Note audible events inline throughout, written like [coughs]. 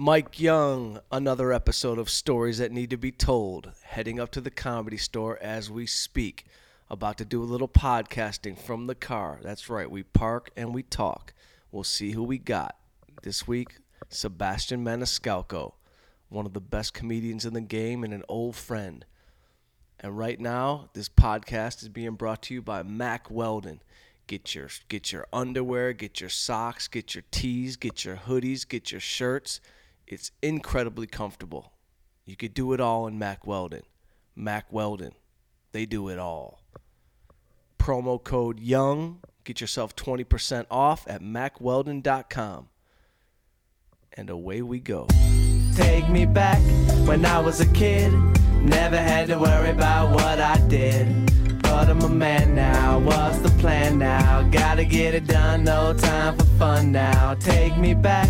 Mike Young, another episode of Stories That Need to Be Told, heading up to the comedy store as we speak. About to do a little podcasting from the car. That's right, we park and we talk. We'll see who we got. This week, Sebastian Maniscalco, one of the best comedians in the game and an old friend. And right now, this podcast is being brought to you by Mack Weldon. Get your get your underwear, get your socks, get your tees, get your hoodies, get your shirts. It's incredibly comfortable. You could do it all in Mack Weldon. Mack Weldon. They do it all. Promo code YOUNG. Get yourself 20% off at mackweldon.com. And away we go. Take me back when I was a kid. Never had to worry about what I did. But I'm a man now. What's the plan now? Gotta get it done. No time for fun now. Take me back.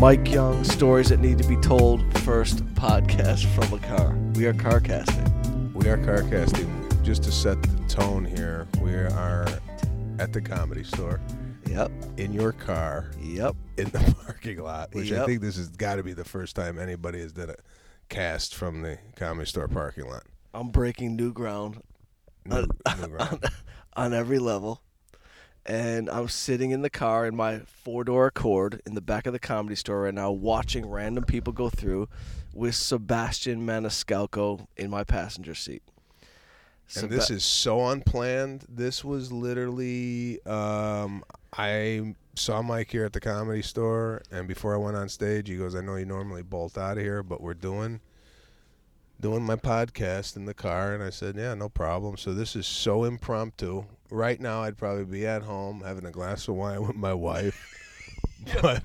Mike Young, Stories That Need to Be Told, first podcast from a car. We are car casting. We are car casting. Just to set the tone here, we are at the comedy store Yep. in your car Yep. in the [laughs] parking lot, which I think this has got to be the first time anybody has done a cast from the comedy store parking lot. I'm breaking new ground New, [laughs] new ground. on [laughs] every level. And I'm sitting in the car in my four door Accord in the back of the comedy store right now, watching random people go through with Sebastian Maniscalco in my passenger seat. And this is so unplanned. This was literally um, I saw Mike here at the comedy store, and before I went on stage, he goes, "I know you normally bolt out of here, but we're doing doing my podcast in the car." And I said, "Yeah, no problem." So this is so impromptu. Right now, I'd probably be at home having a glass of wine with my wife, [laughs] but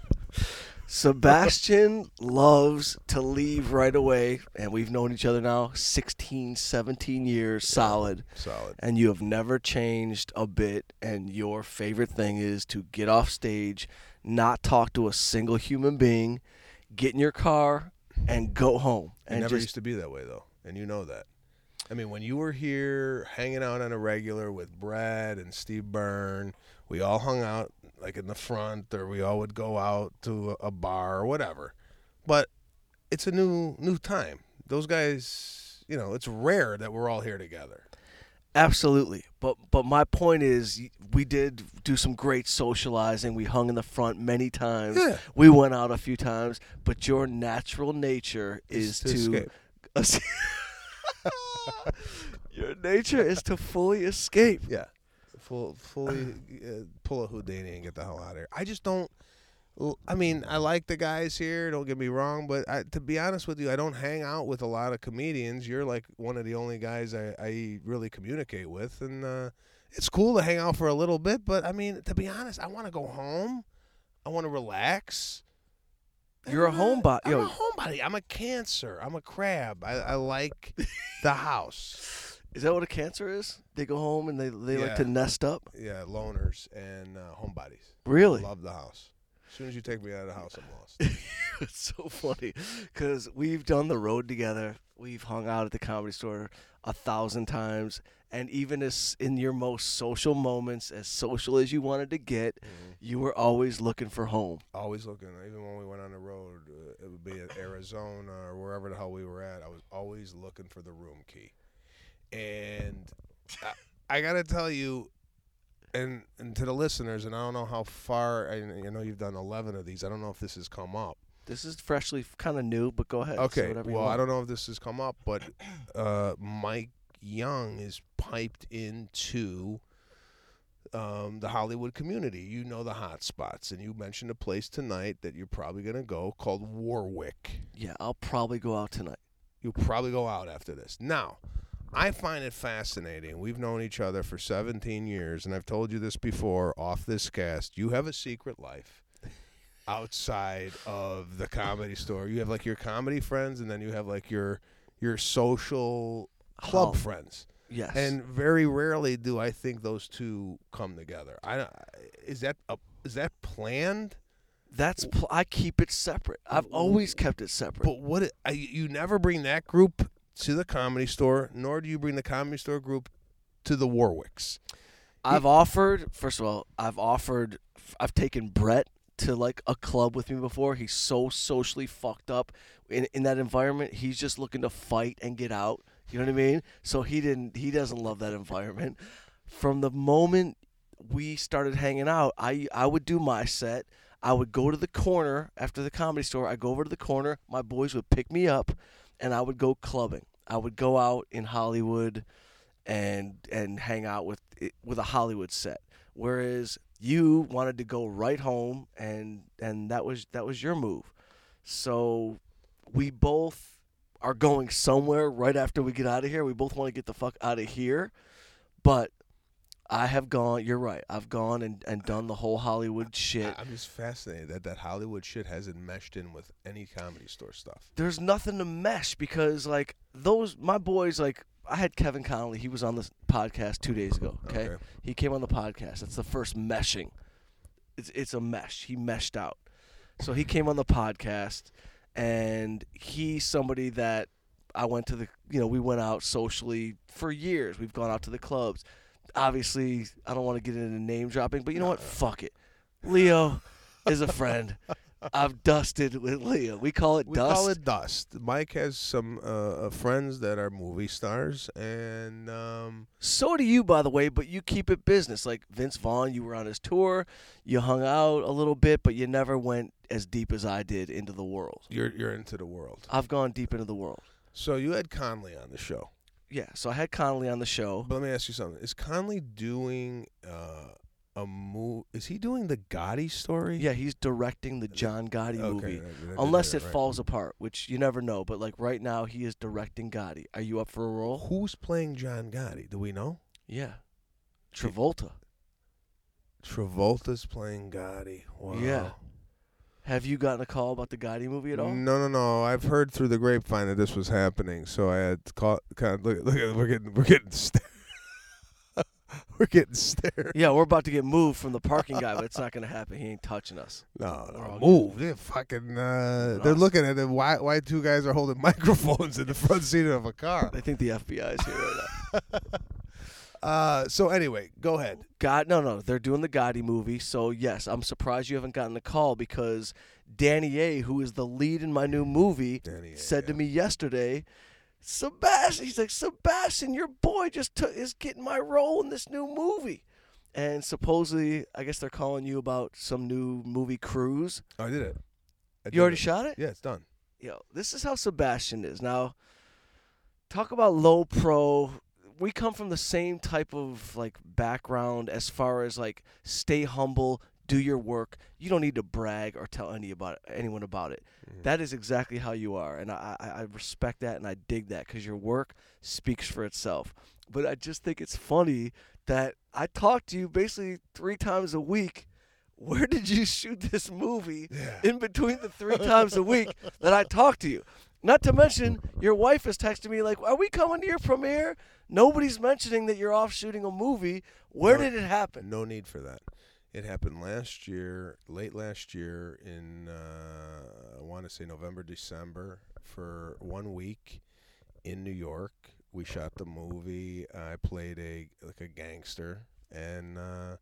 Sebastian loves to leave right away, and we've known each other now 16, 17 years solid. solid. and you have never changed a bit and your favorite thing is to get off stage not talk to a single human being get in your car and go home It and never just used to be that way though, and you know that. I mean, when you were here hanging out on a regular with Brad and Steve Byrne, we all hung out like in the front, or we all would go out to a bar or whatever. But it's a new new time. Those guys, you know, it's rare that we're all here together. absolutely but but my point is we did do some great socializing we hung in the front many times Yeah. we went out a few times but your natural nature is to escape. [laughs] [laughs] your nature is to fully escape Yeah, full fully uh, pull a Houdini and get the hell out of here. I just don't. I mean, I like the guys here. Don't get me wrong, but I, to be honest with you, I don't hang out with a lot of comedians. You're like one of the only guys I, I really communicate with, and uh, it's cool to hang out for a little bit. But I mean, to be honest, I want to go home. I want to relax. You're a homebody. I'm Yo. a homebody. I'm a cancer. I'm a crab. I, I like the [laughs] house. Is that what a cancer is? They go home and they they like to nest up. Yeah, loners and uh, homebodies. Really? Love the house. As soon as you take me out of the house, I'm lost. [laughs] it's so funny because we've done the road together. We've hung out at the comedy store a thousand times, and even as in your most social moments, as social as you wanted to get, you were always looking for home. always looking. Even when we went on the road, uh, it would be in Arizona or wherever the hell we were at. I was always looking for the room key. And I, I got to tell you, and and to the listeners, and I don't know how far. I, you know, you've done eleven of these. I don't know if this has come up. This is freshly kind of new, but go ahead. Okay. Well, I don't know if this has come up, but [coughs] uh, Mike Young is piped into um, the Hollywood community. You know the hot spots, and you mentioned a place tonight that you're probably going to go called Warwick. Yeah, I'll probably go out tonight. You'll probably go out after this. Now, I find it fascinating. We've known each other for 17 years, and I've told you this before off this cast. You have a secret life outside of the comedy store. You have like your comedy friends, and then you have like your your social club Oh. friends. Yes. And very rarely do I think those two come together. I is that a, is that planned? That's pl- I keep it separate. I've always kept it separate. But what I, you never bring that group to the comedy store, nor do you bring the comedy store group to the Warwicks. I've offered. First of all, I've offered. I've taken Brett to like a club with me before. He's so socially fucked up in in that environment. He's just looking to fight and get out. You know what I mean? So he didn't. He doesn't love that environment. From the moment we started hanging out, I I would do my set. I would go to the corner after the comedy store. I go over to the corner. My boys would pick me up, and I would go clubbing. I would go out in Hollywood, and and hang out with with a Hollywood set. Whereas you wanted to go right home, and and that was that was your move. So we both are going somewhere right after we get out of here. We both want to get the fuck out of here, but I have gone. You're right. I've gone and, and done the whole Hollywood shit. I'm just fascinated that that Hollywood shit hasn't meshed in with any comedy store stuff. There's nothing to mesh because like those my boys like I had Kevin Connolly. He was on the podcast two days ago. Okay? Okay. he came on the podcast. That's the first meshing. It's it's a mesh. He meshed out. So he came on the podcast, and he's somebody that I went to the you know we went out socially for years. We've gone out to the clubs. Obviously, I don't want to get into name dropping, but you know what? Fuck it. Leo is a friend. I've dusted with Leo. We call it We dust. call it dust. Mike has some uh, uh, friends that are movie stars, and um, So do you, by the way, but you keep it business. Like Vince Vaughn, you were on his tour, you hung out a little bit, but you never went as deep as I did into the world. you're you're into the world. I've gone deep into the world. So you had Connolly on the show, Yeah, so I had Connolly on the show. but let me ask you something: Is Connolly doing uh, a move? Is he doing the Gotti story? Yeah, he's directing the John Gotti Okay, movie. Did Unless that it right. falls apart, which you never know. But like right now, he is directing Gotti. Are you up for a role? Who's playing John Gotti? Do we know? Yeah, Travolta. Travolta's playing Gotti. Wow. Yeah. Have you gotten a call about the Gotti movie at all? No, no, no. I've heard through the grapevine that this was happening, so I had to call. Kind of, look, look, at- we're getting, we're getting, sta- [laughs] we're getting stared. Yeah, we're about to get moved from the parking guy, but it's not gonna happen. He ain't touching us. [laughs] No, no, move. They're fucking. Uh, they're looking at it. Why? Why two guys are holding [laughs] microphones in the front seat of a car? I think the FBI is here right now. Uh, so anyway, go ahead. God, no, no, they're doing the Gotti movie. So yes, I'm surprised you haven't gotten a call because Danny A, who is the lead in my new movie, Danny said to me yesterday, Sebastian, he's like, Sebastian, your boy just took is getting my role in this new movie. And supposedly, I guess they're calling you about some new movie cruise. Oh, I did it. I did You already it. shot it? Yeah, it's done. Yo, this is how Sebastian is. Now, talk about low pro. We come from the same type of like background as far as like stay humble, do your work. You don't need to brag or tell any about anyone about it. Mm-hmm. That is exactly how you are, and I, I, I respect that and I dig that because your work speaks for itself. But I just think it's funny that I talk to you basically three times a week. Where did you [laughs] shoot this movie Yeah. in between the three times a week [laughs] that I talk to you? Not to mention, your wife is texting me like, "Are we coming to your premiere?" Nobody's mentioning that you're off shooting a movie. Where No. did it happen? No need for that. It happened last year, late last year, in uh, I want to say November, December, for one week in New York. We shot the movie. I played a like a gangster, and uh,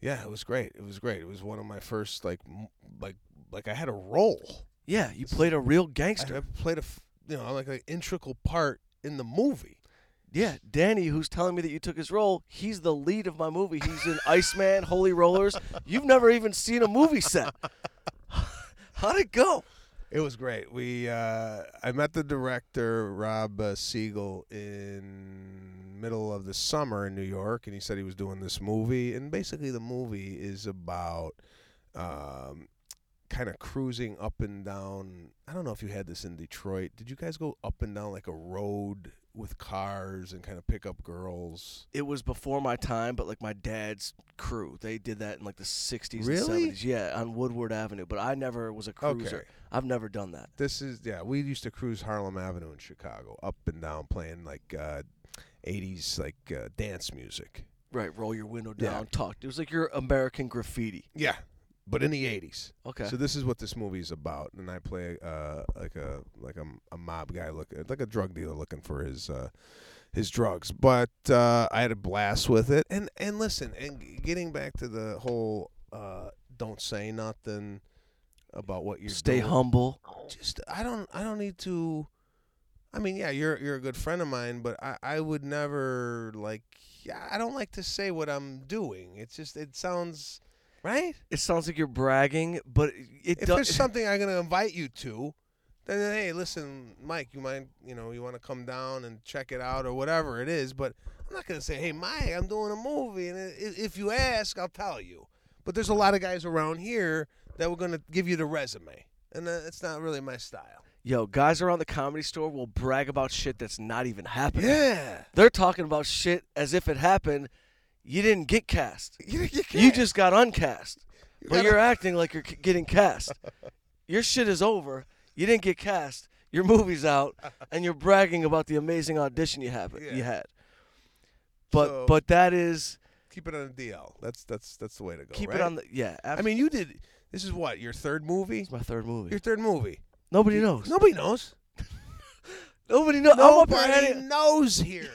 yeah, it was great. It was great. It was one of my first like m- like like I had a role. Yeah, you played a real gangster. I played a you know like an integral part in the movie. Yeah, Danny, who's telling me that you took his role, he's the lead of my movie. He's in Iceman, Holy Rollers. You've never even seen a movie set. [laughs] How'd it go? It was great. We uh, I met the director Rob uh, Siegel in middle of the summer in New York, and he said he was doing this movie. And basically, the movie is about um, kind of cruising up and down. I don't know if you had this in Detroit. Did you guys go up and down like a road with cars and kind of pick up girls? It was before my time, but like my dad's crew, they did that in like the 60s Really? and 70s. Yeah, on Woodward Avenue. But I never was a cruiser. Okay. I've never done that. This is yeah. We used to cruise Harlem Avenue in Chicago, up and down, playing like uh, '80s like uh, dance music. Right, roll your window Yeah. down, talk. It was like your American graffiti. Yeah, but in the '80s. Okay. So this is what this movie is about, and I play uh, like a like a, a mob guy looking like a drug dealer looking for his uh, his drugs. But uh, I had a blast with it, and and listen, and getting back to the whole uh, don't say nothing about what you're Stay doing. humble. Just I don't I don't need to. I mean, yeah, you're you're a good friend of mine, but I, I would never like. Yeah, I don't like to say what I'm doing. It's just it sounds right. It sounds like you're bragging, but it If does. there's something I'm gonna invite you to, then hey, listen, Mike, you mind you know you want to come down and check it out or whatever it is. But I'm not gonna say, hey, Mike, I'm doing a movie, and i- if you ask, I'll tell you. But there's a lot of guys around here that were gonna give you the resume, and uh, it's not really my style. Yo, guys around the comedy store will brag about shit that's not even happening. Yeah. They're talking about shit as if it happened. You didn't get cast. You, you, You can't. just got uncast. But gotta- you're acting like you're getting cast. [laughs] Your shit is over. You didn't get cast. Your movie's out, [laughs] and you're bragging about the amazing audition you have you had. But So- but that is keep it on the DL. That's that's that's the way to go. keep right? it on the yeah. Absolutely. I mean, you did. This is what your third movie. it's my third movie. Your third movie. Nobody knows. Nobody knows. [laughs] Nobody knows. I'm up Nobody knows here.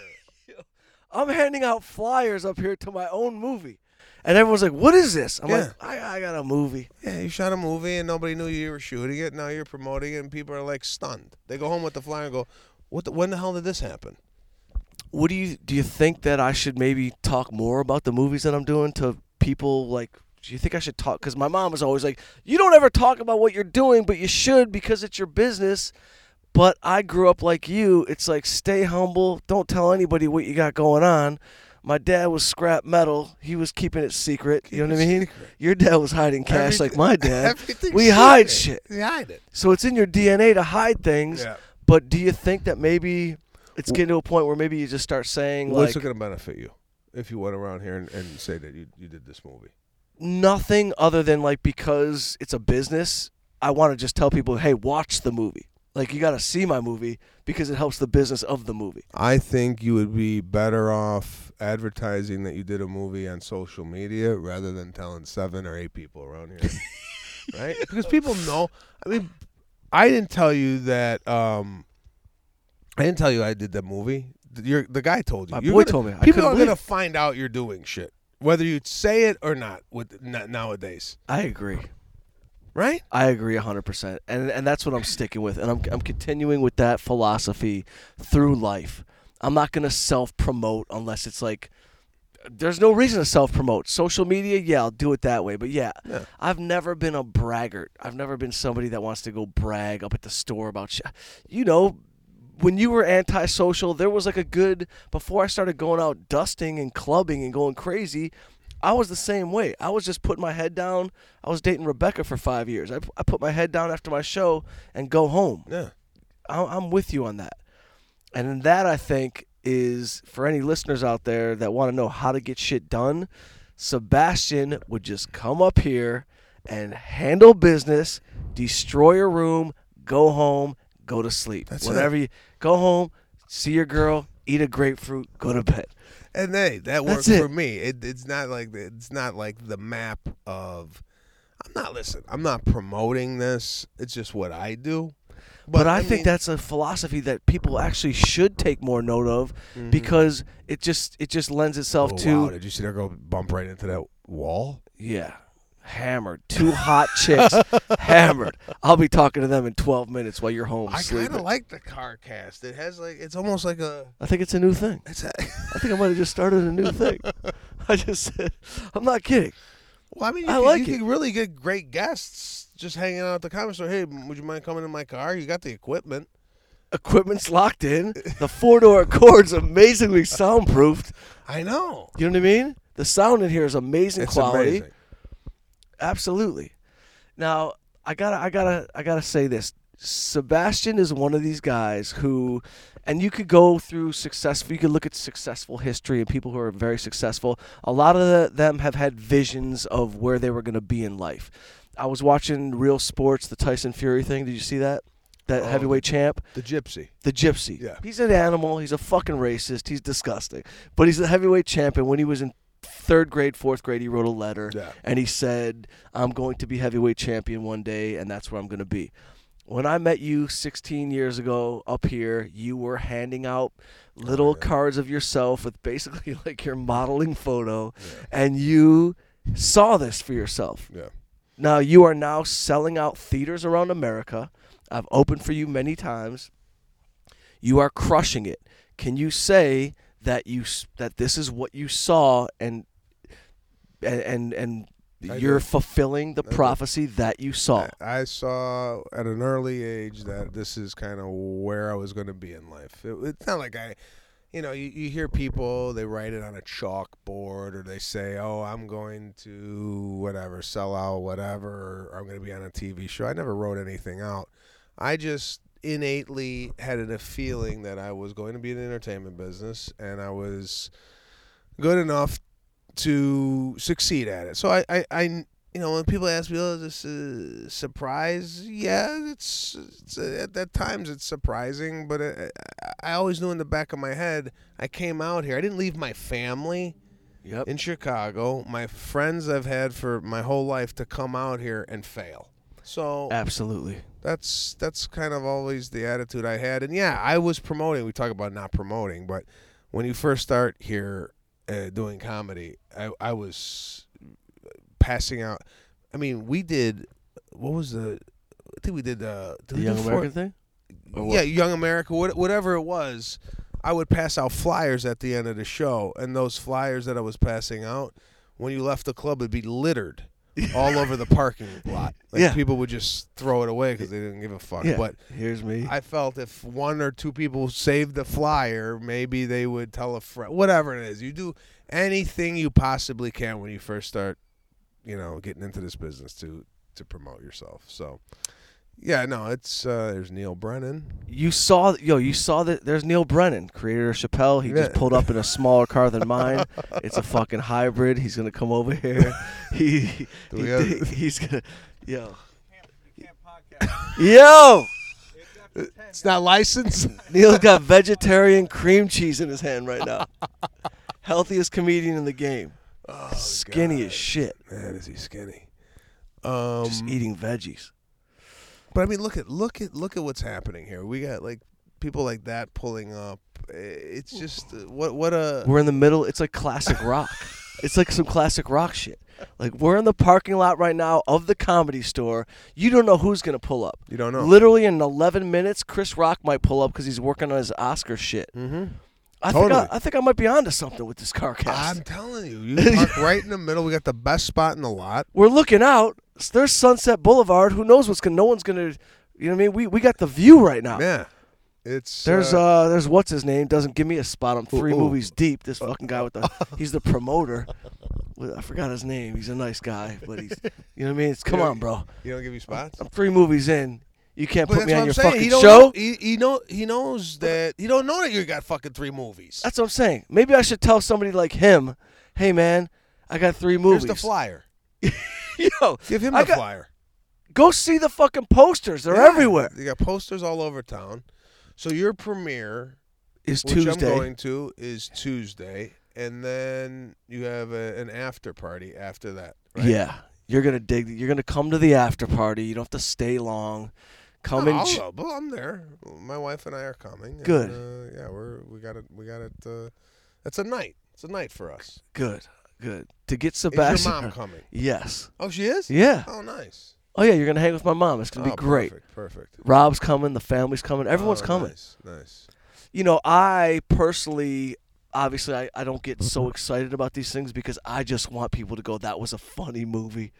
I'm handing out flyers up here to my own movie, and everyone's like, "What is this?" I'm Yeah. like, I, "I got a movie." Yeah, you shot a movie and nobody knew you were shooting it. Now you're promoting it and people are like stunned. They go home with the flyer and go, "What? The, when the hell did this happen?" What do you do? You think that I should maybe talk more about the movies that I'm doing to people? Like, do you think I should talk? Because my mom is always like, "You don't ever talk about what you're doing, but you should because it's your business." But I grew up like you. It's like stay humble. Don't tell anybody what you got going on. My dad was scrap metal. He was keeping it secret. you know what I mean? secret. Your dad was hiding cash like my dad. We hide secret. shit. You hide it. So it's in your DNA to hide things. Yeah. But do you think that maybe it's getting to a point where maybe you just start saying What's like it going to benefit you if you went around here and, and say that you, you did this movie? nothing other than like because it's a business, I want to just tell people, hey, watch the movie. Like you got to see my movie because it helps the business of the movie. I think you would be better off advertising that you did a movie on social media rather than telling seven or eight people around here. [laughs] right? Because people know. I mean, I didn't tell you that. Um, I didn't tell you I did that movie. You're, the guy told you. My You're boy gonna- told me. I People are gonna find out you're doing shit, whether you say it or not. With nowadays, I agree. Right? I agree 100%. And and that's what I'm sticking with and I'm I'm continuing with that philosophy through life. I'm not going to self-promote unless it's like there's no reason to self-promote. Social media, yeah, I'll do it that way. But yeah, Yeah. I've never been a braggart. I've never been somebody that wants to go brag up at the store about shit. You know, when you were antisocial, there was like a good before I started going out dusting and clubbing and going crazy. I was the same way. I was just putting my head down. I was dating Rebecca for five years. I, I put my head down after my show and go home. Yeah. I- I'm with you on that. And that I think is for any listeners out there that want to know how to get shit done. Sebastian would just come up here and handle business, destroy a room, go home, go to sleep. That's Whatever you go home, see your girl, eat a grapefruit, go to bed. And hey, that works for me. It, it's not like the, it's not like the map of. I'm not listen. I'm not promoting this. It's just what I do. But, I, think mean, that's a philosophy that people actually should take more note of because it just it just lends itself Mm-hmm. Oh, to wow, did you see her go bump right into that wall? Yeah. Hammered. Two hot chicks. [laughs] hammered. I'll be talking to them in 12 minutes while you're home I kind of like the car cast. It has like it's almost like a. I think it's a new thing. It's a [laughs] I think I might have just started a new thing. I just said, I'm not kidding. well, I mean, you, I can, like you it. can really get great guests just hanging out at the comedy store. Hey, would you mind coming in my car? You got the equipment. Equipment's locked in. The four door Accord's amazingly soundproofed. I know. You know what I mean? The sound in here is amazing It's quality. amazing. Absolutely. Now, I gotta, I gotta, I gotta say this. Sebastian is one of these guys who, and you could go through successful. You could look at successful history and people who are very successful. A lot of the, them have had visions of where they were going to be in life. I was watching Real Sports, the Tyson Fury thing. Did you see that? That Oh. heavyweight champ, The gypsy. the Gypsy. Yeah. He's an animal. He's a fucking racist. He's disgusting. But he's a heavyweight champion. When he was in third grade, fourth grade, he wrote a letter Yeah. and he said, "I'm going to be heavyweight champion one day, and that's where I'm going to be." When I met you 16 years ago up here, you were handing out little yeah. cards of yourself with basically [laughs] like your modeling photo, and you saw this for yourself. Yeah. Now you are now selling out theaters around America. I've opened for you many times. You are crushing it. Can you say that you that this is what you saw and and and, and you're fulfilling the prophecy that you saw? I, I saw at an early age that this is kind of where I was going to be in life. It, it's not like I, you know, you, you hear people they write it on a chalkboard or they say, "Oh, I'm going to whatever sell out whatever," or "I'm going to be on a TV show." I never wrote anything out. I just innately had a feeling that I was going to be in the entertainment business and I was good enough to succeed at it. So I, I, I you know, when people ask me, "Oh, is this a surprise?" Yeah, it's, it's uh, at, at times it's surprising, but uh, I, I always knew in the back of my head, I came out here. I didn't leave my family Yep. in Chicago, my friends I've had for my whole life to come out here and fail. So Absolutely. that's that's kind of always the attitude I had. And yeah, I was promoting. We talk about not promoting, but when you first start here uh, doing comedy, I, I was passing out. I mean, we did. What was the? I think we did uh, did The we Young do four- American thing? Or what? yeah, Young America, what- whatever it was, I would pass out flyers at the end of the show, and those flyers that I was passing out, when you left the club, would be littered all over the parking lot. Like Yeah. people would just throw it away because they didn't give a fuck. Yeah. But Here's me. I felt if one or two people saved the flyer, maybe they would tell a friend. Whatever it is, you do anything you possibly can when you first start, you know, getting into this business to to promote yourself. So. Yeah, no, it's uh, there's Neal Brennan. you saw yo you saw that there's neal brennan creator of chappelle. He just pulled up in a [laughs] smaller car than mine. It's a fucking hybrid. He's gonna come over here. [laughs] He, Do we he- have- he's gonna yo. Yo! It's not licensed. [laughs] neal's got vegetarian cream cheese in his hand right now. Healthiest comedian in the game. Oh, skinny as shit. Man, is he skinny? Um, just eating veggies but I mean, look at look at look at what's happening here. We got like people like that pulling up. It's just uh, what what a We're in the middle. It's like classic [laughs] rock. it's like some classic rock shit. Like we're in the parking lot right now of the comedy store. You don't know who's gonna pull up. you don't know. Literally in 11 minutes, Chris Rock might pull up because he's working on his Oscar shit. mm-hmm. I think I, I think I might be onto something with this car cast. I'm telling you, you park [laughs] right in the middle. We got the best spot in the lot. we're looking out. There's Sunset Boulevard. Who knows what's gonna? No one's gonna. You know what I mean? We we got the view right now. Yeah, it's There's uh, uh there's what's his name doesn't give me a spot. I'm three ooh. movies deep. This fucking guy with the [laughs] he's the promoter. I forgot his name. He's a nice guy, but he's you know what I mean. It's come on, bro. you don't give me spots. I'm three movies in. You can't put me on I'm your saying. fucking He don't show. know. He, he know he knows that he don't know that you got fucking three movies. That's what I'm saying. Maybe I should tell somebody like him, "Hey man, I got three movies." Here's movies." the flyer. Yo, Give him the got- flyer. go see the fucking posters. They're Yeah, everywhere. You got posters all over town. So your premiere which Tuesday. I'm going to is Tuesday, and then you have a, an after party after that. Right? Yeah, you're gonna dig. You're gonna come to the after party. You don't have to stay long. Come No, and I'll, well, I'm there. My wife and I are coming. and, Good. uh, yeah, we're we got it. We got it. Uh, it's a night. It's a night for us. good, good. To get Sebastian. Is your mom coming? Yes. Oh, she is. Yeah. Oh, nice. Oh yeah, you're gonna hang with my mom. It's gonna oh, be great. Perfect. Perfect. Rob's coming. The family's coming. Everyone's Oh, coming. Nice. Nice. You know, I personally, obviously, I, I don't get so excited about these things because I just want people to go. That was a funny movie.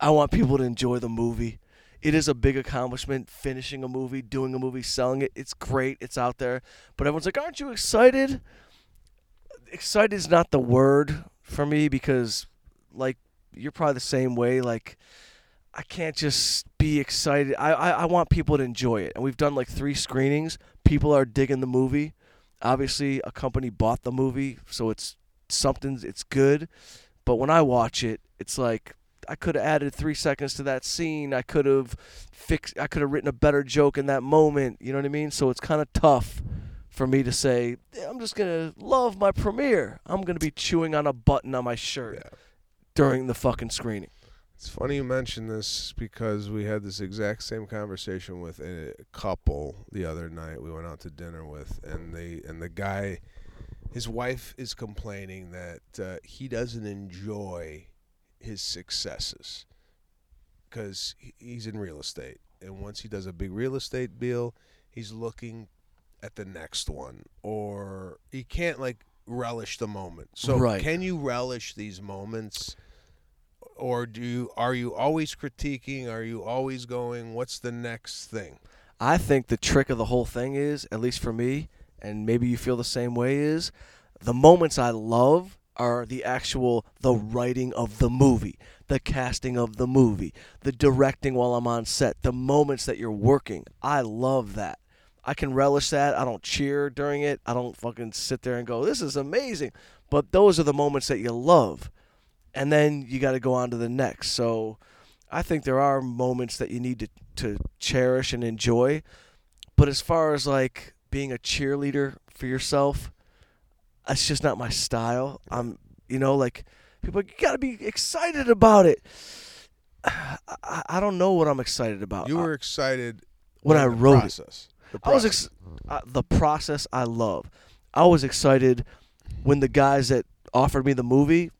I want people to enjoy the movie. It is a big accomplishment finishing a movie, doing a movie, selling it. It's great. It's out there. But everyone's like, "Aren't you excited?" Excited is not the word for me because, like, you're probably the same way. Like, I can't just be excited. I, I, I want people to enjoy it. And we've done like three screenings. People are digging the movie. Obviously, a company bought the movie, so it's something, it's good. But when I watch it, it's like I could have added three seconds to that scene. I could have fixed, I could have written a better joke in that moment. You know what I mean? So it's kind of tough for me to say, I'm just gonna love my premiere. I'm gonna be chewing on a button on my shirt Yeah. during the fucking screening. It's funny you mention this because we had this exact same conversation with a couple the other night. We went out to dinner with, and they and the guy, his wife is complaining that uh, he doesn't enjoy his successes because he's in real estate, and once he does a big real estate deal, he's looking at the next one, or he can't like relish the moment. So, Right. can you relish these moments? or do you are you always critiquing are you always going what's the next thing I think the trick of the whole thing is, at least for me, and maybe you feel the same way, is the moments I love are the actual the writing of the movie, the casting of the movie, the directing while I'm on set, the moments that you're working. I love that. I can relish that. I don't cheer during it. I don't fucking sit there and go, "This is amazing." But those are the moments that you love. And then you got to go on to the next. So I think there are moments that you need to, to cherish and enjoy. But as far as like being a cheerleader for yourself, that's just not my style. I'm, you know, like people, you got to be excited about it. [sighs] I, I don't know what I'm excited about. you I- were excited when I wrote it. process. The I was ex- uh, the process I love. I was excited when the guys that offered me the movie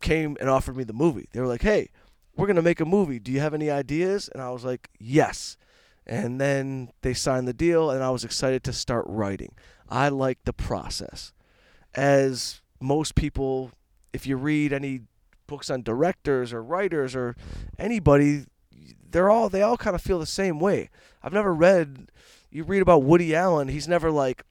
came and offered me the movie. They were like, "Hey, we're gonna make a movie. Do you have any ideas?" And I was like, "Yes." And then they signed the deal, and I was excited to start writing. I like the process. As most people, if you read any books on directors or writers or anybody, they're all they all kind of feel the same way. I've never read you read about Woody Allen, he's never like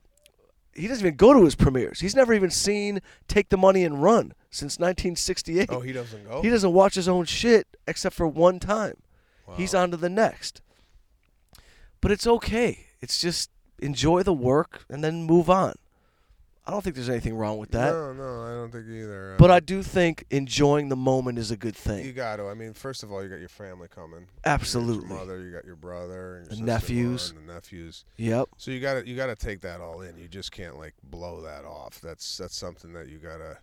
he doesn't even go to his premieres. He's never even seen Take the Money and Run since 1968. oh he doesn't go He doesn't watch his own shit except for one time. He's on to the next. But it's okay. It's just enjoy the work and then move on. I don't think there's anything wrong with that. no no i don't think either But Uh, I do think enjoying the moment is a good thing. you thing. got to i mean first of all you got your family coming You Absolutely. got your mother you got your brother and your The sister-in-law nephews. and the nephews Yep. so you got to you got to take that all in you just can't like blow that off that's that's something that you got to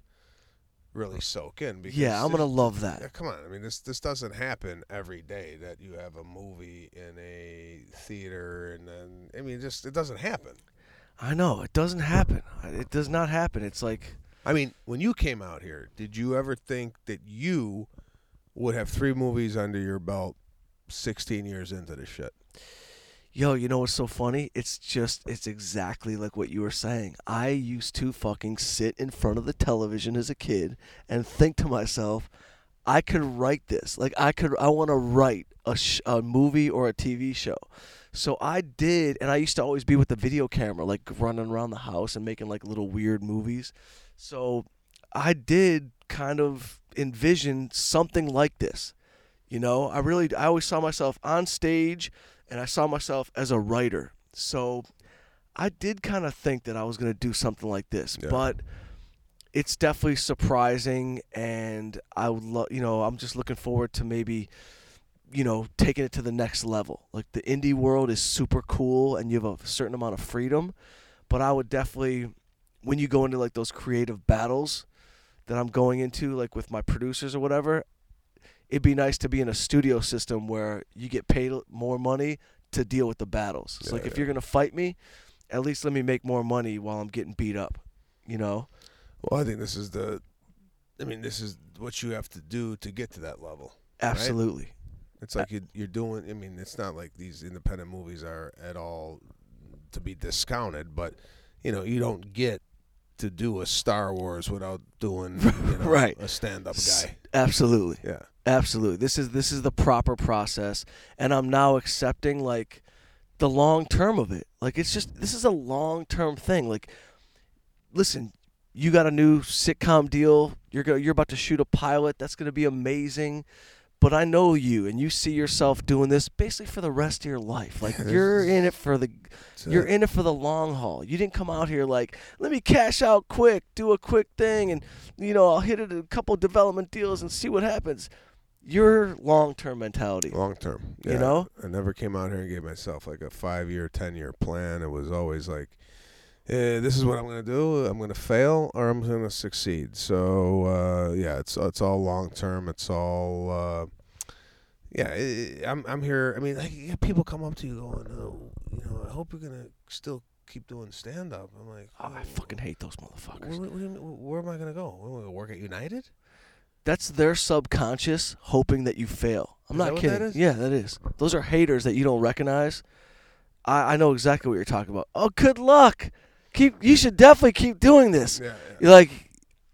really soak in because Yeah, I'm gonna love that. Yeah, come on. I mean, this this doesn't happen every day that you have a movie in a theater, and then I mean, just it doesn't happen. I know it doesn't happen. It does not happen. It's like I mean, when you came out here, did you ever think that you would have three movies under your belt, 16 years into the shit? Yo, you know what's so funny? It's just, it's exactly like what you were saying. I used to fucking sit in front of the television as a kid and think to myself, I could write this. Like, I could, I want to write a, sh- a movie or a TV show. So I did, and I used to always be with the video camera, like running around the house and making like little weird movies. So I did kind of envision something like this. You know, I really, I always saw myself on stage and I saw myself as a writer. So I did kind of think that I was going to do something like this, Yeah. but it's definitely surprising and I would love, you know, I'm just looking forward to maybe you know, taking it to the next level. Like the indie world is super cool and you have a certain amount of freedom, but I would definitely when you go into like those creative battles that I'm going into like with my producers or whatever, it'd be nice to be in a studio system where you get paid more money to deal with the battles. It's Yeah, like if yeah. you're gonna fight me, at least let me make more money while I'm getting beat up. You know? Well, I think this is the, I mean, this is what you have to do to get to that level. Absolutely. It's like you, you're doing. I mean, it's not like these independent movies are at all to be discounted, but you know, you don't get to do a Star Wars without doing you [laughs] know, Right. a stand-up guy. Absolutely. Yeah. Absolutely. This is this is the proper process and I'm now accepting like the long term of it. Like it's just this is a long term thing. Like listen, you got a new sitcom deal. You're go, you're about to shoot a pilot. That's going to be amazing. But I know you and you see yourself doing this basically for the rest of your life. Like you're in it for the you're in it for the long haul. You didn't come out here like, let me cash out quick, do a quick thing, and you know I'll hit it a couple development deals and see what happens. Your long term mentality. long term. You know? I never came out here and gave myself like a five year, ten year plan. It was always like, uh, this is what I'm going to do. I'm going to fail or I'm going to succeed. So uh, yeah, it's it's all long term. It's all uh, yeah. I'm I'm here. I mean, like, people come up to you going, oh, you know, I hope you're going to still keep doing stand up. I'm like, oh, I fucking hate those motherfuckers. Where, where, where am I going to go? Am I going work at United? That's their subconscious hoping that you fail. I'm is not kidding. That yeah, that is. Those are haters that you don't recognize. I, I know exactly what you're talking about. Oh, good luck keep. You should definitely keep doing this. Yeah, yeah. You're like,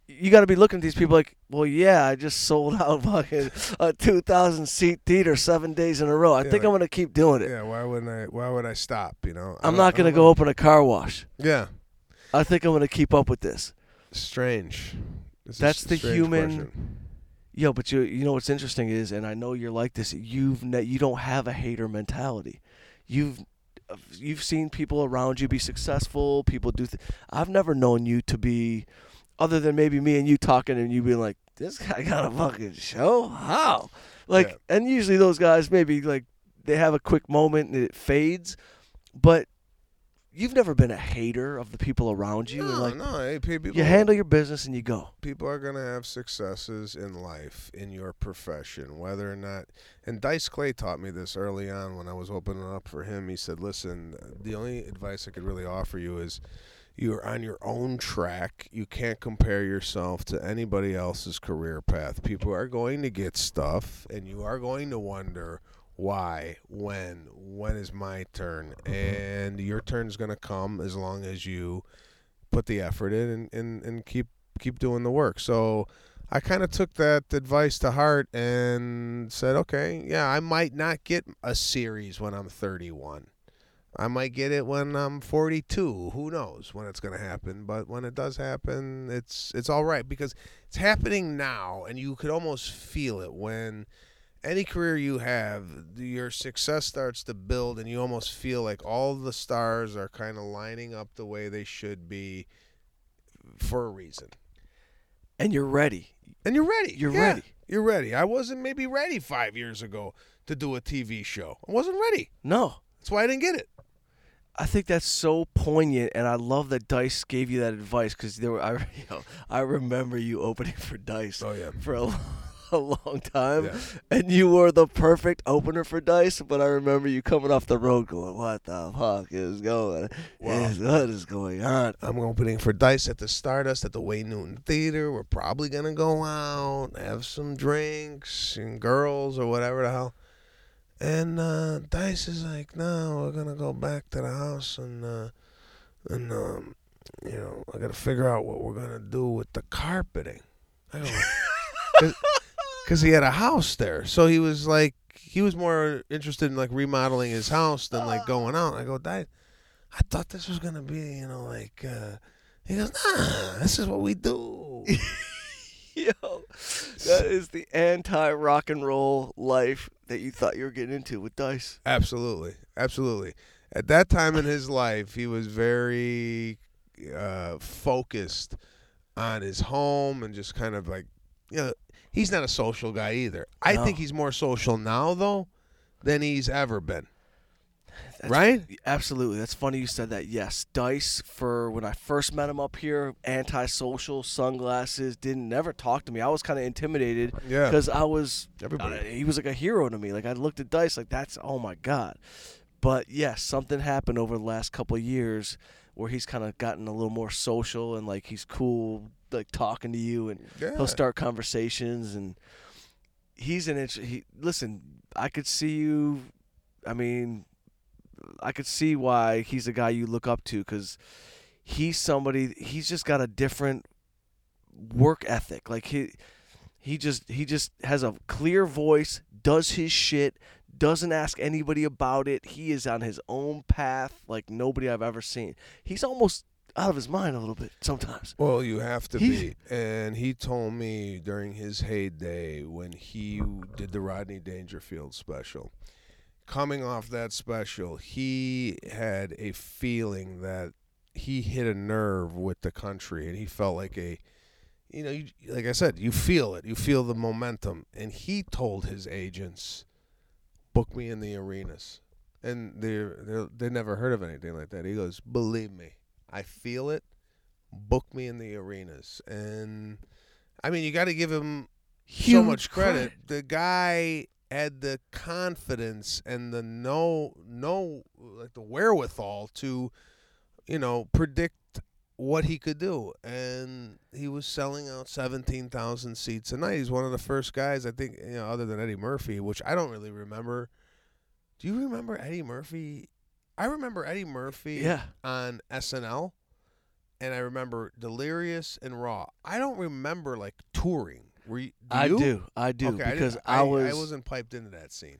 you got to be looking at these people like, well, yeah, I just sold [laughs] out fucking a two thousand seat theater seven days in a row. I Yeah, think like- I'm gonna keep doing it. Yeah, why wouldn't I? Why would I stop? You know, I'm don't- gonna go know. open a car wash. Yeah, I think I'm gonna keep up with this. strange. This That's the strange human- question. Yo, but you you know what's interesting is, and I know you're like this. You've ne- you don't have a hater mentality. You've you've seen people around you be successful. People do. Th- I've never known you to be, other than maybe me and you talking and you being like, "This guy got a fucking show? How?" Like, Yeah. and usually those guys maybe like they have a quick moment and it fades, but you've never been a hater of the people around you. No, like, no. Hey, people, you handle your business and you go. people are gonna have successes in life in your profession, whether or not. And Dice Clay taught me this early on when I was opening up for him. He said, "Listen, the only advice I could really offer you is." You're on your own track. You can't compare yourself to anybody else's career path. People are going to get stuff, and you are going to wonder why, when, when is my turn? Mm-hmm. And your turn is going to come as long as you put the effort in and, and, and keep keep doing the work. So I kind of took that advice to heart and said, okay, yeah, I might not get a series when I'm 31. I might get it when I'm 42. Who knows when it's going to happen? But when it does happen, it's it's all right because it's happening now, and you could almost feel it when any career you have, your success starts to build, and you almost feel like all the stars are kind of lining up the way they should be for a reason. And you're ready. And you're ready. You're Yeah, ready. You're ready. I wasn't maybe ready five years ago to do a TV show. I wasn't ready. No, That's why I didn't get it. I think that's so poignant, and I love that Dice gave you that advice because there were, I, [laughs] you know, I remember you opening for Dice Oh yeah. for a, [laughs] a long time, Yeah. and you were the perfect opener for Dice. But I remember you coming off the road going, "What the fuck is going? Wow. is- what is going on?" I'm opening for Dice at the Stardust at the Wayne Newton Theater. We're probably gonna go out, have some drinks and girls or whatever the hell. And uh, Dice is like, "No, we're gonna go back to the house and uh, and um, you know, I gotta figure out what we're gonna do with the carpeting." I go, [laughs] because he had a house there, so he was like, he was more interested in like remodeling his house than like going out. I go, Dice. I thought this was gonna be, you know, like uh he goes, nah, this is what we do. [laughs] Yo, that is the anti rock and roll life that you thought you were getting into with Dice. absolutely. Absolutely. At that time in his life he was very uh focused on his home and just kind of like you know, he's not a social guy either. I No. think he's more social now though than he's ever been. That's- right? Absolutely. That's funny you said that. Yes. Dice, for when I first met him up here, antisocial, sunglasses, didn't never talk to me. I was kind of intimidated Yeah. because I was, Everybody. uh, he was like a hero to me. Like I looked at Dice like, that's, oh my God. But yes, something happened over the last couple of years where he's kind of gotten a little more social and like he's cool, like talking to you and yeah. he'll start conversations and he's an int- he listen i could see you i mean i could see why he's a guy you look up to because he's somebody he's just got a different work ethic. Like he he just he just has a clear voice does his shit doesn't ask anybody about it. He is on his own path like nobody i've ever seen. He's almost out of his mind a little bit sometimes Well, you have to He's- be. And he told me during his heyday when he did the Rodney Dangerfield special, coming off that special, he had a feeling that he hit a nerve with the country and he felt like a you know, you, like I said, you feel it. You feel the momentum. And he told his agents, book me in the arenas. And they they they never heard of anything like that. He goes, believe me, I feel it. Book me in the arenas, and I mean, you got to give him Huge so much credit. credit. The guy had the confidence and the no no like the wherewithal to you know predict what he could do and he was selling out 17,000 seats a night he's one of the first guys i think you know other than Eddie Murphy which I don't really remember do you remember Eddie Murphy I remember Eddie Murphy Yeah. on SNL and I remember Delirious and Raw I don't remember like touring were you, do I you? do. I do Okay, because didn't- I, was I wasn't piped into that scene.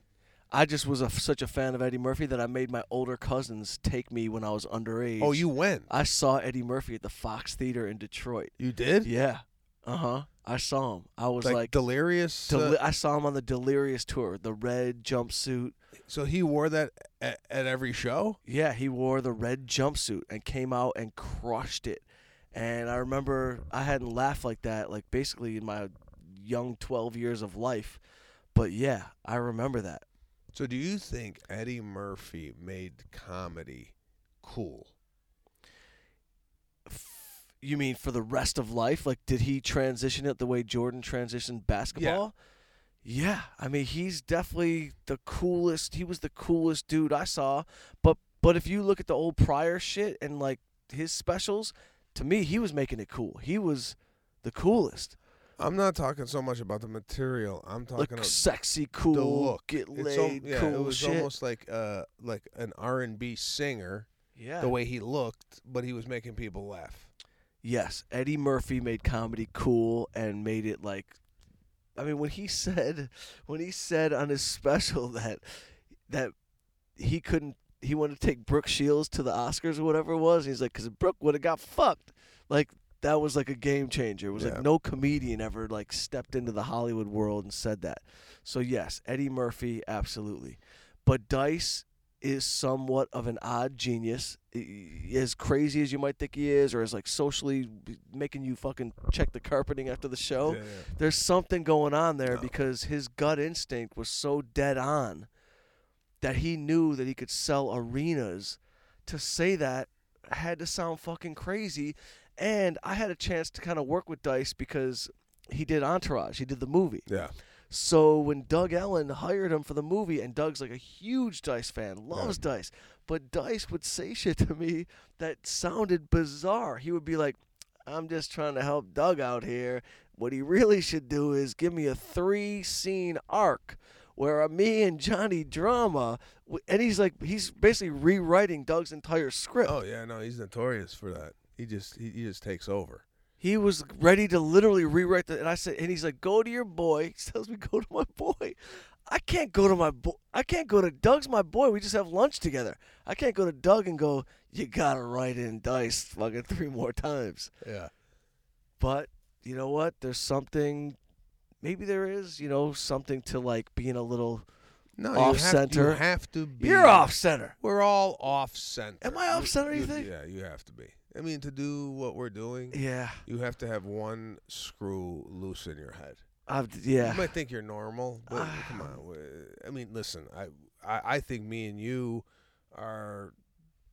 I just was a, such a fan of Eddie Murphy that I made my older cousins take me when I was underage. Oh, you went. I saw Eddie Murphy at the Fox Theater in Detroit. You did? Yeah. Uh huh. I saw him. I was Like, like, delirious. deli- uh, I saw him on the Delirious tour, the red jumpsuit. So he wore that at, at every show. Yeah, he wore the red jumpsuit and came out and crushed it. And I remember I hadn't laughed like that, like basically in my young 12 years of life. But yeah, I remember that. So do you think Eddie Murphy made comedy cool? You mean for the rest of life? Like, did he transition it the way Jordan transitioned basketball? Yeah. I mean, he's definitely the coolest. He was the coolest dude I saw. But but if you look at the old prior shit and like his specials, to me, he was making it cool. He was the coolest. I'm not talking so much about the material. I'm talking Like about sexy, cool, the look. get It's al- yeah, cool it was shit. almost like uh like an R&B singer yeah. the way he looked, but he was making people laugh. Yes, Eddie Murphy made comedy cool and made it like I mean when he said when he said on his [laughs] special that that he couldn't he wanted to take Brooke Shields to the Oscars or whatever it was. He's like cuz Brooke would have got fucked. Like that was like a game changer. It was Yeah. like no comedian ever like stepped into the Hollywood world and said that. So yes, Eddie Murphy absolutely. But Dice is somewhat of an odd genius. As crazy as you might think he is, or as like socially making you fucking check the carpeting after the show, Yeah, yeah. there's something going on there No. because his gut instinct was so dead on that he knew that he could sell arenas. To say that had to sound fucking crazy. And I had a chance to kind of work with Dice because he did Entourage. He did the movie. Yeah. So when Doug Ellin hired him for the movie, and Doug's like a huge Dice fan, loves Dice, but Dice would say [laughs] shit to me that sounded bizarre. He would be like, I'm just trying to help Doug out here. What he really should do is give me a three scene arc where me and Johnny drama, and he's like, he's basically rewriting Doug's entire script. Oh yeah, no, he's notorious for that. He just he, he just takes over. He was ready to literally rewrite the, and I said, and he's like, "Go to your boy." [laughs] He tells me, "Go to my boy." I can't go to my boy. I can't go to Doug's my boy. We just have lunch together. I can't go to Doug and go. You gotta write in dice fucking three more times. Yeah. But you know what? There's something. Maybe there is. You know, something to like being a little. No, Off you have, center. You have to be. You're off center. We're all off center. Am I off center, you think? Yeah, you have to be. I mean, to do what we're doing, Yeah. you have to have one screw loose in your head. I've, yeah. You might think you're normal, but ah. come on. I mean, listen. I, I I think me and you are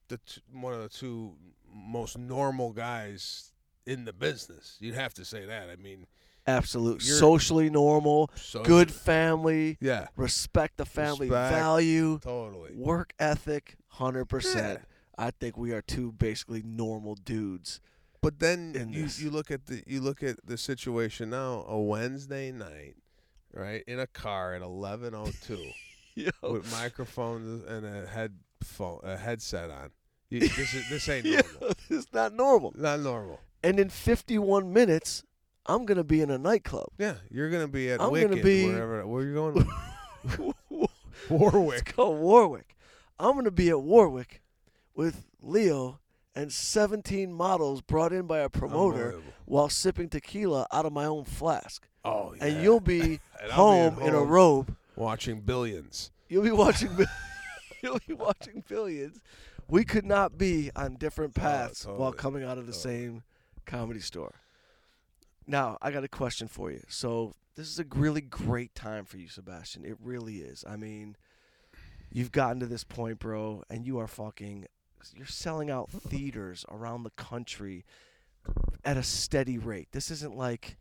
the t- one of the two most normal guys in the business. You'd have to say that. I mean, Absolute. Socially normal. so Good family. Yeah, Respect the family Respect. value. totally. Work ethic, hundred Yeah. percent. I think we are two basically normal dudes. But then you, this. you look at the you look at the situation now. A Wednesday night, right, in a car at eleven oh two [laughs] with microphones and a headphone a headset on. [laughs] You, this is this ain't yeah, normal. [laughs] it's not normal. Not normal. And in 51 minutes, I'm gonna be in a nightclub. Yeah, you're gonna be at I'm gonna be- wherever. Where you going? Let's Warwick. go Warwick. I'm gonna be at Warwick with Leo and 17 models brought in by a promoter while sipping tequila out of my own flask. Oh yeah. And you'll be [laughs] And I'll be home, at in a home. robe. watching billions. You'll be watching. [laughs] You'll be watching billions. We could not be on different oh, paths while Oh, totally. coming out of the same comedy store. Now, I got a question for you. So, this is a really great time for you, Sebastian. It really is. I mean, you've gotten to this point, bro, and you are fucking you're selling out theaters around the country at a steady rate. This isn't like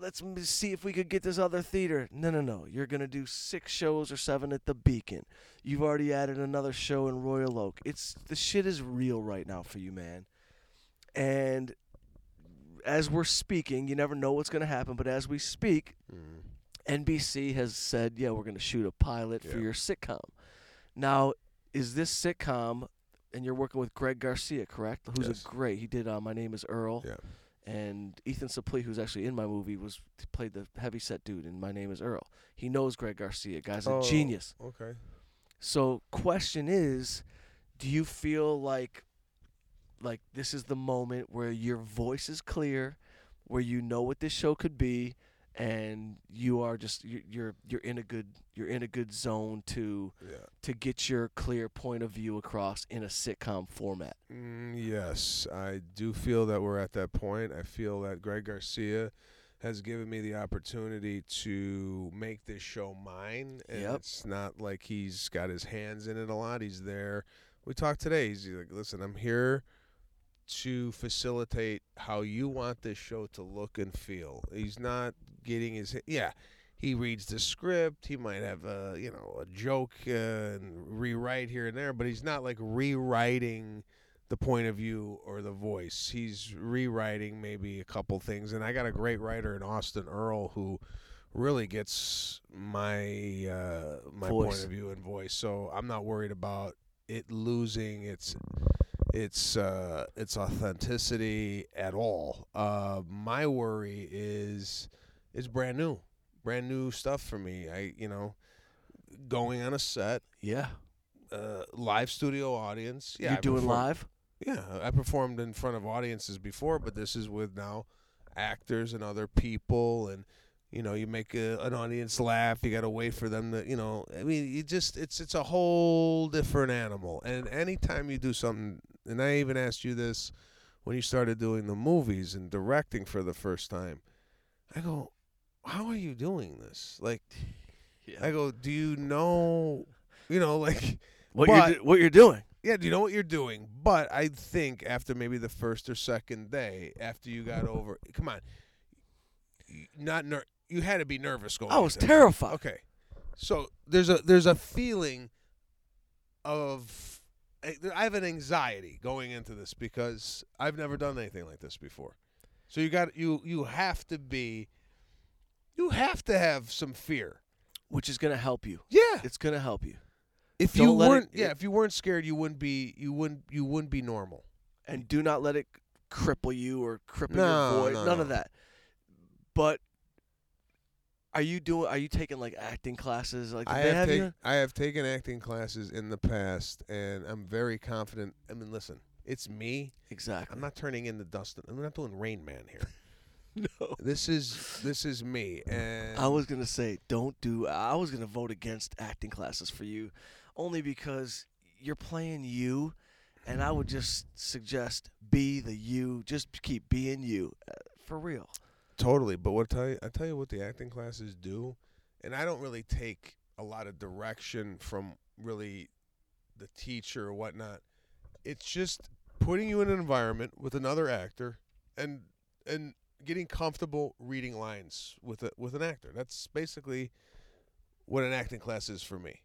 let's see if we could get this other theater. No, no, no. You're going to do 6 shows or 7 at the Beacon. You've already added another show in Royal Oak. It's the shit is real right now for you, man. And as we're speaking, you never know what's going to happen, but as we speak, mm. NBC has said, "Yeah, we're going to shoot a pilot yeah. for your sitcom." Now, is this sitcom and you're working with Greg Garcia, correct? Who's yes. a great. He did uh, My Name Is Earl. Yeah. And Ethan Suplee, who's actually in my movie, was played the heavy set dude in My Name Is Earl. He knows Greg Garcia. Guy's a oh, genius. Okay. So, question is, do you feel like like this is the moment where your voice is clear, where you know what this show could be, and you are just you're you're in a good you're in a good zone to yeah. to get your clear point of view across in a sitcom format. Mm, yes, I do feel that we're at that point. I feel that Greg Garcia has given me the opportunity to make this show mine, and yep. it's not like he's got his hands in it a lot. He's there. We talked today. He's like, "Listen, I'm here." To facilitate how you want this show to look and feel. He's not getting his yeah. He reads the script. He might have a you know a joke uh, and rewrite here and there, but he's not like rewriting the point of view or the voice. He's rewriting maybe a couple things. And I got a great writer in Austin Earl who really gets my uh, my voice. point of view and voice. So I'm not worried about it losing its its uh, its authenticity at all. Uh, my worry is it's brand new, brand new stuff for me. I you know, going on a set, yeah, uh, live studio audience. Yeah, you're I doing live. Yeah, I performed in front of audiences before, but this is with now actors and other people and you know you make a, an audience laugh you got to wait for them to you know i mean you just it's it's a whole different animal and anytime you do something and i even asked you this when you started doing the movies and directing for the first time i go how are you doing this like yeah. i go do you know you know like [laughs] what but, you're what you're doing yeah, do you know what you're doing? But I think after maybe the first or second day, after you got over, come on, not ner- you had to be nervous going. I was terrified. Okay, so there's a there's a feeling of I have an anxiety going into this because I've never done anything like this before. So you got you you have to be you have to have some fear, which is going to help you. Yeah, it's going to help you. If Don't you weren't it, yeah, if you weren't scared, you wouldn't be you wouldn't you wouldn't be normal. And do not let it cripple you or cripple no, your voice. No, None no. of that. But are you doing? Are you taking like acting classes? Like I have, take, I have taken acting classes in the past, and I'm very confident. I mean, listen, it's me. Exactly. I'm not turning into Dustin. I'm not doing Rain Man here. [laughs] no. This is this is me. And I was gonna say, don't do. I was gonna vote against acting classes for you, only because you're playing you, and I would just suggest be the you. Just keep being you, uh, for real. Totally, but what I tell you, I tell you what the acting classes do, and I don't really take a lot of direction from really the teacher or whatnot. It's just putting you in an environment with another actor and and getting comfortable reading lines with a, with an actor. That's basically what an acting class is for me.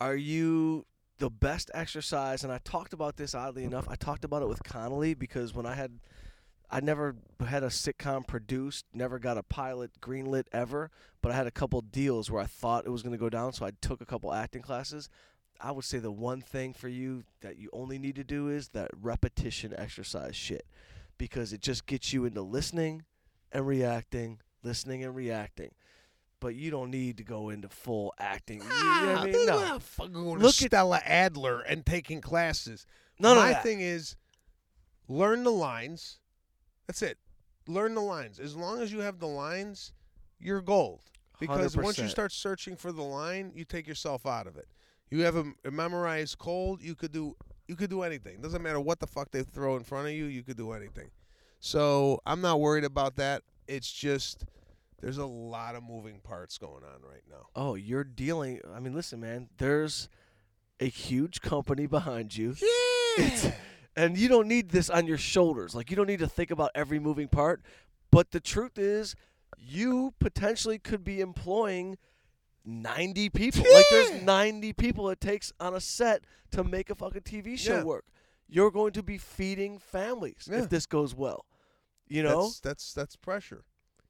Are you the best exercise? And I talked about this oddly enough. I talked about it with Connolly because when I had I never had a sitcom produced, never got a pilot greenlit ever, but I had a couple deals where I thought it was going to go down, so I took a couple acting classes. I would say the one thing for you that you only need to do is that repetition exercise shit because it just gets you into listening and reacting, listening and reacting. But you don't need to go into full acting. Ah, you know I mean? No. [laughs] Fucking going Look to Stella Adler and taking classes. None My of that. thing is learn the lines that's it. Learn the lines. As long as you have the lines, you're gold. Because 100%. once you start searching for the line, you take yourself out of it. You have a, a memorized cold, you could do you could do anything. Doesn't matter what the fuck they throw in front of you, you could do anything. So I'm not worried about that. It's just there's a lot of moving parts going on right now. Oh, you're dealing. I mean, listen, man. There's a huge company [laughs] behind you. Yeah. And you don't need this on your shoulders. Like you don't need to think about every moving part. But the truth is, you potentially could be employing 90 people. Like there's 90 people it takes on a set to make a fucking TV show Yeah. work. You're going to be feeding families Yeah. if this goes well. You know? that's that's that's pressure.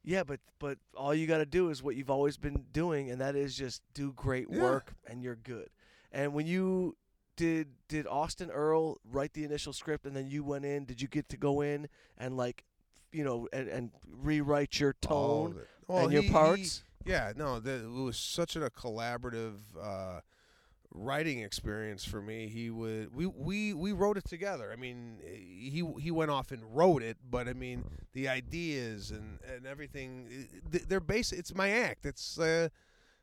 yeah, but but all you got to do is what you've always been doing and that is just do great Yeah. work and you're good. And when you did did Austin Earl write the initial script and then you went in, did you get to go in and like you know and, and rewrite your tone of. Well, and your he- he- parts? Yeah, no, the, it was such a collaborative uh, writing experience for me. He would we, we we wrote it together. I mean, he he went off and wrote it, but I mean the ideas and and everything. eh, They're base. It's my act. It's uh,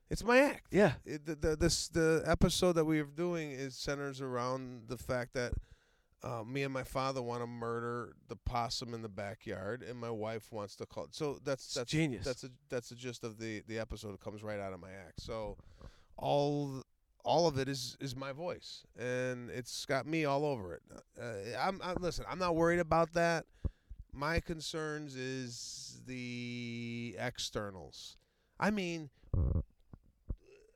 it's my act. yeah. It, the, the this the episode that we're doing is centers around the fact that uh, me and my father want to murder the possum in the backyard, and my wife wants to call. So that's that's genius. That's a, that's the gist of the the episode. It comes right out of my act. So all all of it is is my voice, and it's got me all over it. Uh, I'm, I'm listen. I'm not worried about that. My concerns is the externals. I mean,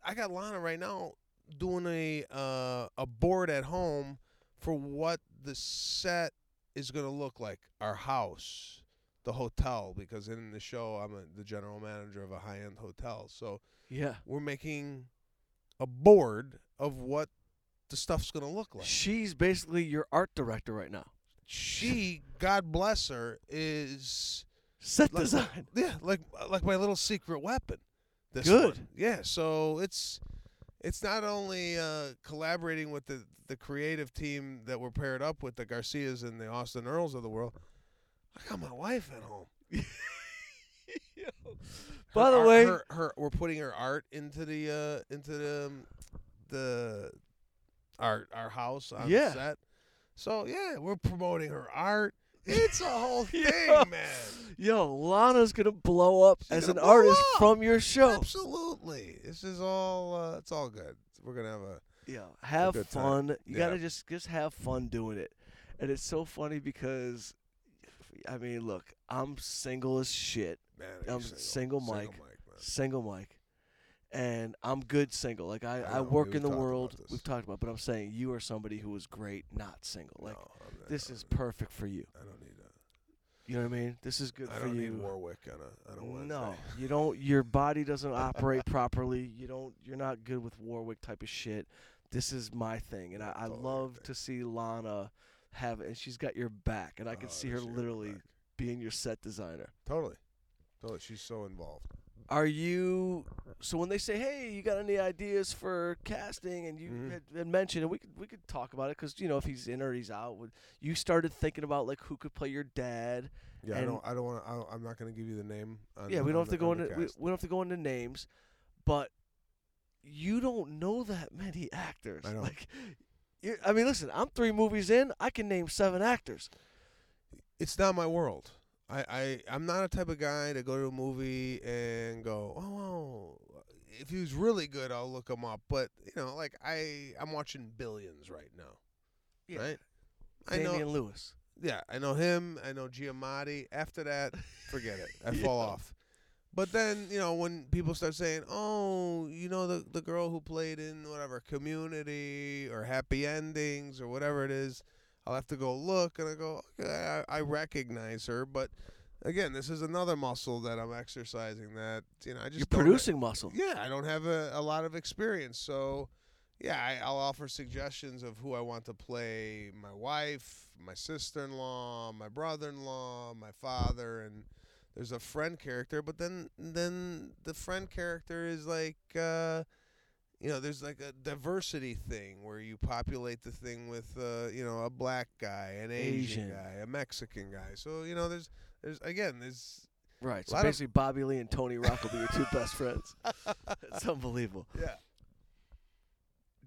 I got Lana right now doing a uh, a board at home for what the set is going to look like. Our house, the hotel, because in the show I'm a, the general manager of a high end hotel. So Yeah. we're making a board of what the stuff's going to look like. She's basically your art director right now. She, God bless her, is Set like, design. Yeah, like like my little secret weapon. This Good. one. Yeah, so it's it's not only uh, collaborating with the the creative team that we're paired up with, the Garcias and the Austin Earls of the world. I got my wife at home. [laughs] By the art- way, her, her we're putting her art into the uh, into the um, the our our house on Yeah. set. So yeah, we're promoting her art. It's a whole [laughs] thing, Yeah. man. yo, Lana's gonna blow up She's as an artist up. from your show. Absolutely. This is all uh, it's all good. We're gonna have a Yeah, have time. fun. You Yeah. gotta just just have fun doing it, and it's so funny because, I mean, look, I'm single as shit, man. I'm you're single Mike. man. single Mike, and I'm good single. Like I, I I, work in the world. We've talked about, but I'm saying you are somebody who is great, not single. Like No, not- this is perfect for you. I don't need that. You know what I mean? This is good I for don't need Warwick on a on a Wednesday. No, you don't. Your body doesn't operate [laughs] properly. You don't. You're not good with Warwick type of shit. This is my thing, and I, I Totally love to see Lana have and she's got your back, and I can Oh, see her literally being your set designer. Totally. Totally. She's so involved. Are you? So when they say, "Hey, you got any ideas for casting?" and you Mhm. had, had mentioned, and we could we could talk about it because you know if he's in or he's out. would- You started thinking about like who could play your dad. Yeah, I don't. I don't want. to. I'm not going to give you the name. On, yeah, we don't on have to go into we, we don't have to go into names, but you don't know that many actors. I know. Like, I mean, listen, I'm three movies in. I can name seven actors. It's not my world. I, I I'm not a type of guy to go to a movie and go, oh, oh if he was really good, I'll look him up. But you know, like I I'm watching Billions right now. Right. I Damian know. Lewis. Yeah, I know him. I know Giamatti. After that, forget it. [laughs] I fall off. But then you know when people start saying, "Oh, you know the the girl who played in whatever Community or Happy Endings or whatever it is," I'll have to go look and I go, okay, I, I recognize her, but again, this is another muscle that I'm exercising. That you know I just You're ha- producing muscle. yeah, I don't have a, a lot of experience, so yeah, I, I'll offer suggestions of who I want to play my wife, my sister in law, my brother in law, my father, and there's a friend character, but then then the friend character is like uh you know, there's like a diversity thing where you populate the thing with uh, you know, a black guy, an Asian, Asian. guy, a Mexican guy. So, you know, there's there's again, there's Right. So basically, Bobby Lee and Tony Rock will be your two best friends. [laughs] It's unbelievable. yeah.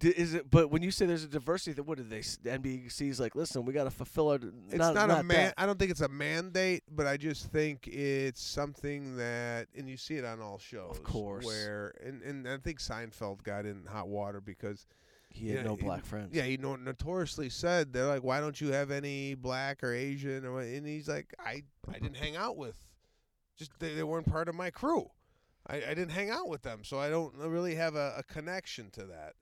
Is it? But when you say there's a diversity, then what did they? The NBC's like, listen, we got to fulfill our. It's not, not, a not man. that. I don't think it's a mandate, but I just think it's something that, and you see it on all shows, of course. Where and and I think Seinfeld got in hot water because He had Yeah, no he- black friends. Yeah, he no- notoriously said they're like, "Why don't you have any black or Asian?" Or and he's like, "I I didn't hang out with, just they, they weren't part of my crew. I, I didn't hang out with them, so I don't really have a, a connection to that."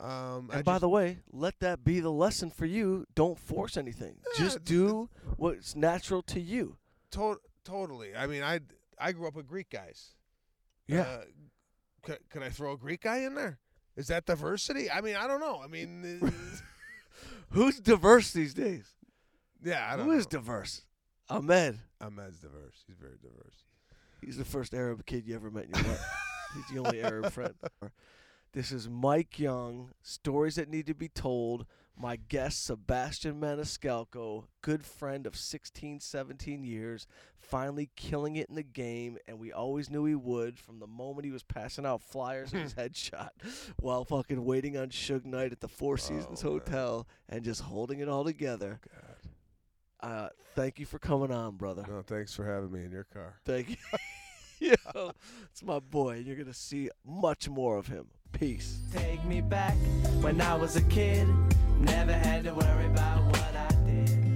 Um, And I by just- the way, let that be the lesson for you. Don't force anything. Yeah, Just do what's natural to you. to- totally. I mean, I I grew up with Greek guys. Yeah. Uh, c- can I throw a Greek guy in there? Is that diversity? I mean, I don't know. I mean, [laughs] Who's diverse these days? yeah, I don't Who is know. diverse? Ahmed. Ahmed's diverse. He's very diverse. He's the first Arab kid you ever met in your life. [laughs] He's the only Arab friend. [laughs] This is Mike Young, Stories That Need to Be Told. My guest, Sebastian Maniscalco, good friend of 16, 17 years, finally killing it in the game, and we always knew he would from the moment he was passing out flyers in his [laughs] headshot while fucking waiting on Suge Knight at the Four Seasons Oh. Hotel and just holding it all together. God. Uh, thank you for coming on, brother. No, thanks for having me in your car. Thank you. [laughs] [laughs] Yo, it's my boy. and You're gonna see much more of him. Peace. Take me back when I was a kid. Never had to worry about what I did.